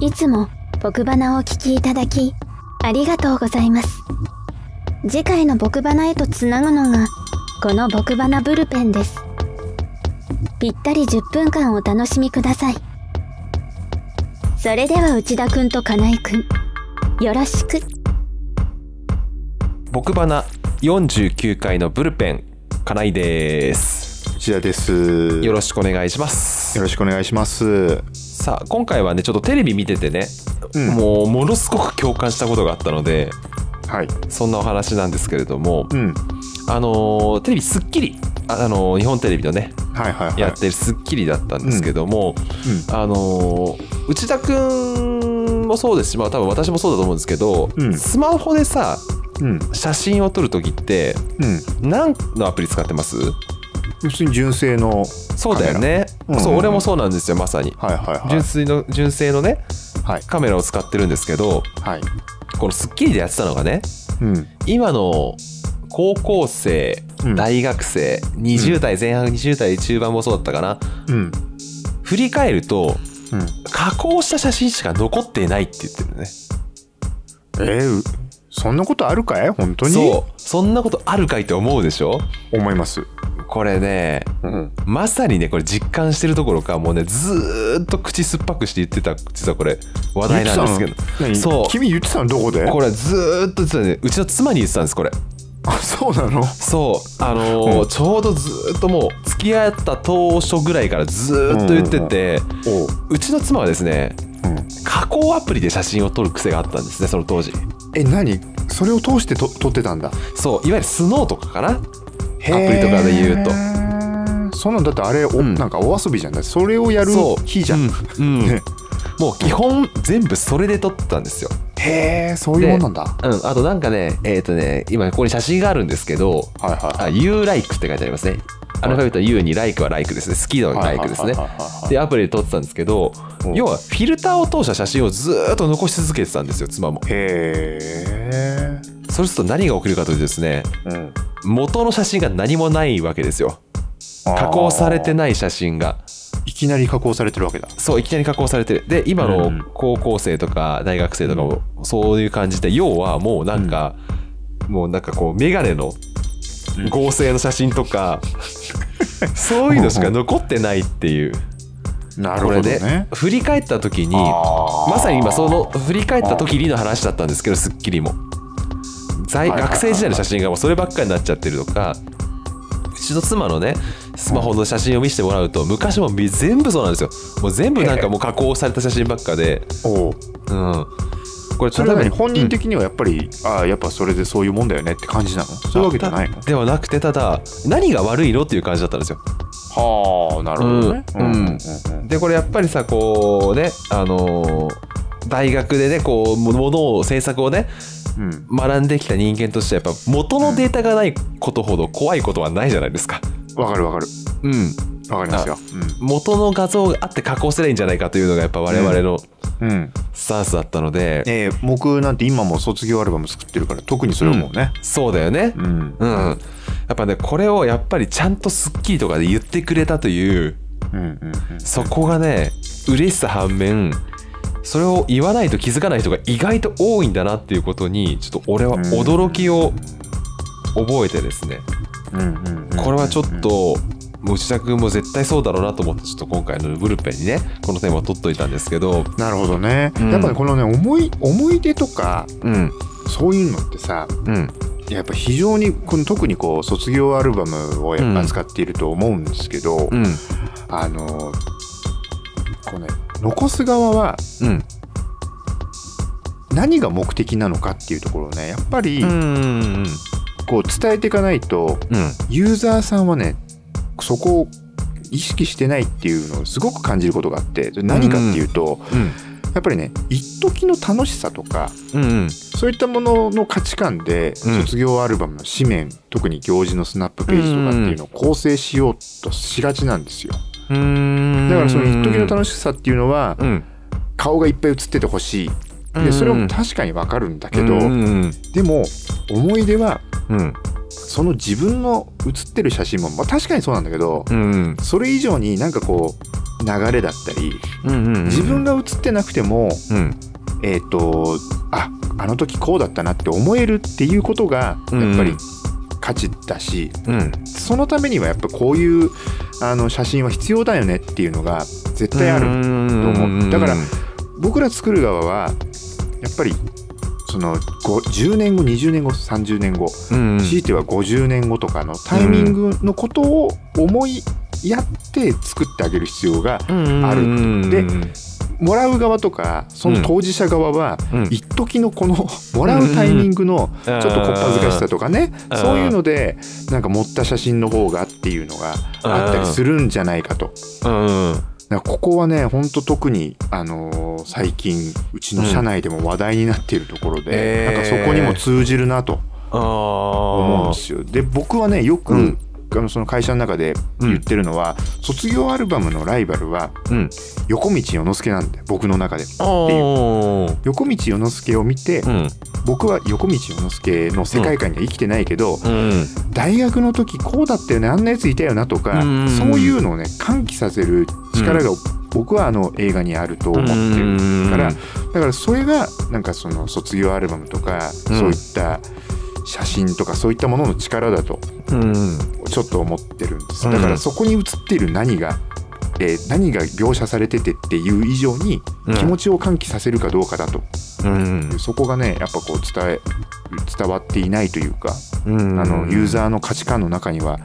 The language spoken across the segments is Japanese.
いつも僕花をお聞きいただき、ありがとうございます。次回の僕花へとつなぐのが、この僕花ブルペンです。ぴったり10分間お楽しみください。それでは内田くんと金井くん、よろしく。僕花49回のブルペン金井です内田ですよろしくお願いしますよろしくお願いしますさあ今回はねちょっとテレビ見ててね、うん。もうものすごく共感したことがあったのではい。そんなお話なんですけれども、うん。あのーテレビ『スッキリ』あ、あのー日本テレビのねはいはいはい。やってる『スッキリ』だったんですけども、あのー内田くんもそうですしまあ多分私もそうだと思うんですけど、うん。スマホでさうん。写真を撮る時ってうん。何のアプリ使ってます？普通に純正のそうだよね、ううんうん。うん俺もそうなんですよまさに、はいはいはい。純粋の純正のねはい。カメラを使ってるんですけどはい。この『スッキリ』でやってたのがねうん。今の高校生うん。大学生、20代前半20代中盤もそうだったかな。うん。振り返るとうん。加工した写真しか残っていないって言ってるね。えーうそんなことあるかい？本当に？そう。そんなことあるかいって思うでしょ？思いますこれねうん。まさにねこれ実感してるどころかもうねずーっと口酸っぱくして言ってた実はこれ話題なんですけど。何そう。君言ってたのどこで？これずーっと実はねうちの妻に言ってたんですこれ。あそうなの？そう。あのーうん。ちょうどずーっともう付き合った当初ぐらいからずーっと言ってて、おう。うちの妻はですねうん。加工アプリで写真を撮る癖があったんですねその当時。え何？それを通してと撮ってたんだ。そう。いわゆるスノーとかかな。アプリとかで言うと。とそんなんだってあれ、おうん。なんかお遊びじゃんだってそれをやる日じゃん、うん。うん。ね。もう基本全部それで撮ってたんですよ。へえそういうもんなんだ。うん。あとなんかねえっ、とね今ここに写真があるんですけどはいはい。あ You Like って書いてありますね。アルファベット U に Like は Like ですね。好きの Like ですね。はいはいはいはいはいでアプリで撮ってたんですけどうん。要はフィルターを通した写真をずーっと残し続けてたんですよ妻も。へえそうすると何が起きるかというとですねうん。元の写真が何もないわけですよ。加工されてない写真が。いきなり加工されてるわけだ。そういきなり加工されてる。で今うん。の高校生とか大学生とかもそういう感じで要はもうなんか、もうなんかこう眼鏡の合成の写真とか、そういうのしか残ってないっていう。なるこれで、ほどね振り返った時にまさに今その振り返った時にの話だったんですけど『スッキリ』も学生時代の写真がもうそればっかりになっちゃってるとかうちの妻のねスマホの写真を見せてもらうと昔も全部そうなんですよ。もう全部なんかもう加工された写真ばっかで、おう。うん、これそれは本人的にはやっぱり、ああやっぱそれでそういうもんだよねって感じなの？そういうわけじゃないの？ではなくてただ何が悪いのっていう感じだったんですよ。はあなるほどね。うん。うんでこれやっぱりさこうねあのー大学でねこうもものを制作をねうん学んできた人間としてはやっぱ元のデータがないことほど怖いことはないじゃないですか。わかるわかる。うん、わかりますよ。元の画像があって加工すればいいんじゃないかというのがやっぱ我々のうん、うんスタンスだったので、えー僕なんて今も卒業アルバム作ってるから特にそれ思うね。そうだよね。うん。うん、やっぱねこれをやっぱりちゃんと『スッキリ』とかで言ってくれたといううんうんうんそこがね嬉しさ反面それを言わないと気づかない人が意外と多いんだなっていうことにちょっと俺は驚きを覚えてですね。これはちょっともう内田君も絶対そうだろうなと思ってちょっと今回のブルペンにねこのテーマを取っといたんですけど。なるほどね、うん。やっぱりこのね思い思い出とかうん。そういうのってさうん。やっぱ非常にこの特にこう卒業アルバムをやっぱ使っていると思うんですけど、うん。あのこうね残す側はうん。何が目的なのかっていうところをねやっぱりうんうんこう伝えていかないとうん。ユーザーさんはねそこを意識してないっていうのをすごく感じることがあって何かっていうと、うん。やっぱりね一時の楽しさとかうんうん。そういったものの価値観でうん。卒業アルバムの紙面、特に行事のスナップページとかっていうのを構成しようとしがちなんですよ。うんだからその一時の楽しさっていうのはうん。顔がいっぱい写っててほしい。でそれも確かにわかるんだけど、でも思い出はうん。その自分の写ってる写真も、まあ、確かにそうなんだけど、うんそれ以上になんかこう流れだったり自分が映ってなくても、うん。えっ、とああの時こうだったなって思えるっていうことがやっぱり価値だし、うん。そのためにはやっぱこういうあの写真は必要だよねっていうのが絶対ある。思う。だから僕ら作る側はやっぱりそのご10年後20年後30年後うん強いては50年後とかのタイミングのことを思いやって作ってあげる必要がある。でもらう側とかその当事者側はうん。一時のこの もらうタイミングのちょっとこっぱずかしさとかね。うん。そういうのでなんか持った写真の方がっていうのがあったりするんじゃないかと。うんだからここはね本当特に、あのー最近うちの社内でも話題になっているところで、えー。なんかそこにも通じるなと思うんあですよ。で僕はねよく、うんあのその会社の中で言ってるのは、卒業アルバムのライバルはあうん。横道世之助なんで僕の中で。おー。横道世之助を見て、うん。僕は横道世之助の世界観には生きてないけど、うん。大学の時こうだったよねあんなやついたよなとか、うん。そういうのをね喚起させる力が僕はあの映画にあると思ってるから、だからそれがなんかその卒業アルバムとか、うん。そういった写真とかそういったものの力だとうん。ちょっと思ってるんです。うん。だからそこに写っている何が、えー何が描写されててっていう以上にうん。気持ちを喚起させるかどうかだと、うん。そこがねやっぱこう伝え伝わっていないというか、うん。あのユーザーの価値観の中には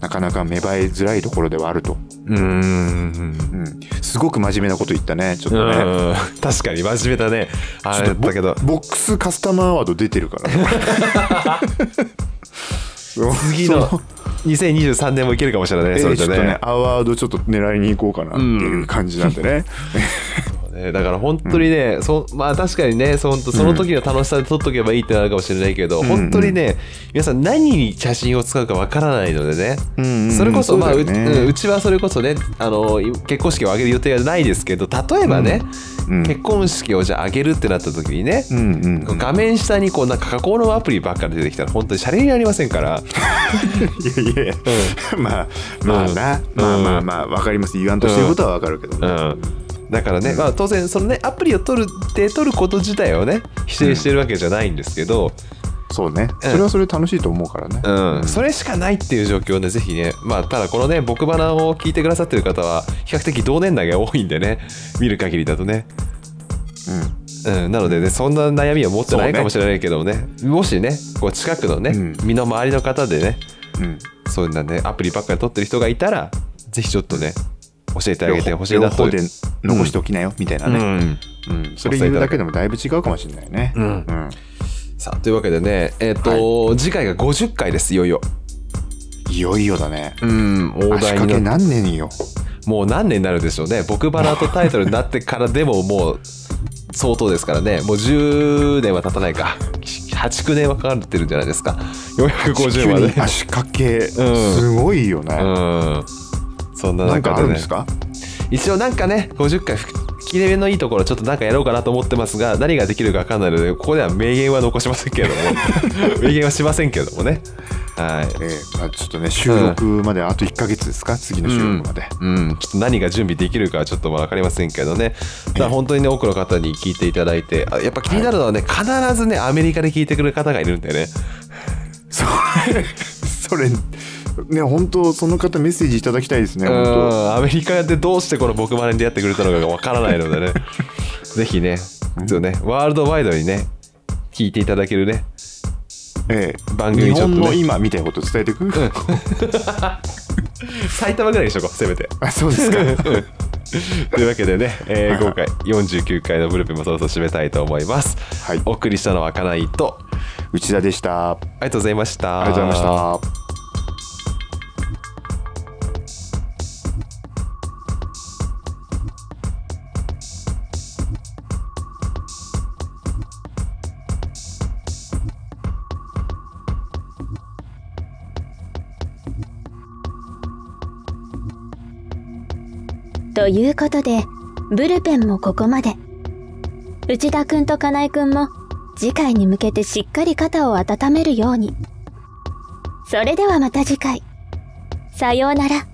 なかなか芽生えづらいところではあると、うん。うん、すごく真面目なこと言ったね。ちょっとね。うん。確かに真面目だね。あれだけど。ボックスカスタマーアワード出てるからね。次の2023年もいけるかもしれないねそれとね。ねアワードちょっと狙いに行こうかなっていう感じなんでね、ねだから本当にね、そまあ確かにねそほんとその時の楽しさで撮っとけばいいってなるかもしれないけど、うん。本当にね皆さん何に写真を使うかわからないのでね、うんうんそれこそまあうちはそれこそねあの結婚式を挙げる予定はないですけど例えばね、うん。結婚式をじゃあ挙げるってなった時にね、うんうんうん。画面下にこうなんか加工のアプリばっかり出てきたら本当にシャレになりませんから、いやいや。まあまあな、まあまあまあわかります。言わんとしてることはわかるけどね、うん、だからね、まあ、当然そのねアプリを取るって取ること自体をね否定してるわけじゃないんですけど、そうね。それはそれで楽しいと思うからね、うん。それしかないっていう状況でぜひねまあただこのね僕花を聞いてくださってる方は比較的同年代が多いんでね見る限りだとね、うん、なのでねそんな悩みは持ってないかもしれないけどもねもしねこう近くのね、うん。身の回りの方でねうん。うんそういうなねアプリばっかり取ってる人がいたらぜひちょっとね教えてあげてほしいなと。両方で残しておきなよ、みたいなね、うん。うん。それ言うだけでもだいぶ違うかもしれないね、うん。うん。さあというわけでねえっ、と、次回が50回ですいよいよ。いよいよだね。うん大足掛け台にな何年よ。もう何年になるでしょうね。僕バナとタイトルになってからでももう相当ですからね。もう10年は経たないか。89年はかかってるんじゃないですか。450まで足掛け、ん。すごいよね、うんそんななんか中でねあるんですか？一応なんかね50回切れ目のいいところちょっとなんかやろうかなと思ってますが何ができるか分かんないのでここでは名言は残しませんけれども 名言はしませんけれどもね。はい。えーまあ、ちょっとね収録まであと1か月ですか、次の収録まで、うん、ちょっと何が準備できるかはちょっと分かりませんけどね、だから本当にね、多くの方に聞いていただいて、あやっぱ気になるのはね、必ずね、アメリカで聞いてくれる方がいるんでね、それ それね本当その方メッセージいただきたいですねう本ん、アメリカでどうしてこの僕までに出会ってくれたのかが分からないのでね、ぜひね、そうね、ワールドワイドにね、聞いていただけるね、当ええ。番組日ちょっとね。本の今みたいなこと伝えてく、埼玉ぐらいにしとこう、せめて。あそうですか。というわけでね、えー今回49回のブルペンもそろそろ締めたいと思います。はい。お送りしたのはかないと、内田でした。あありがとうございました。りがとうございましたということで、ブルペンもここまで。内田くんと金井くんも次回に向けてしっかり肩を温めるように。それではまた次回。さようなら。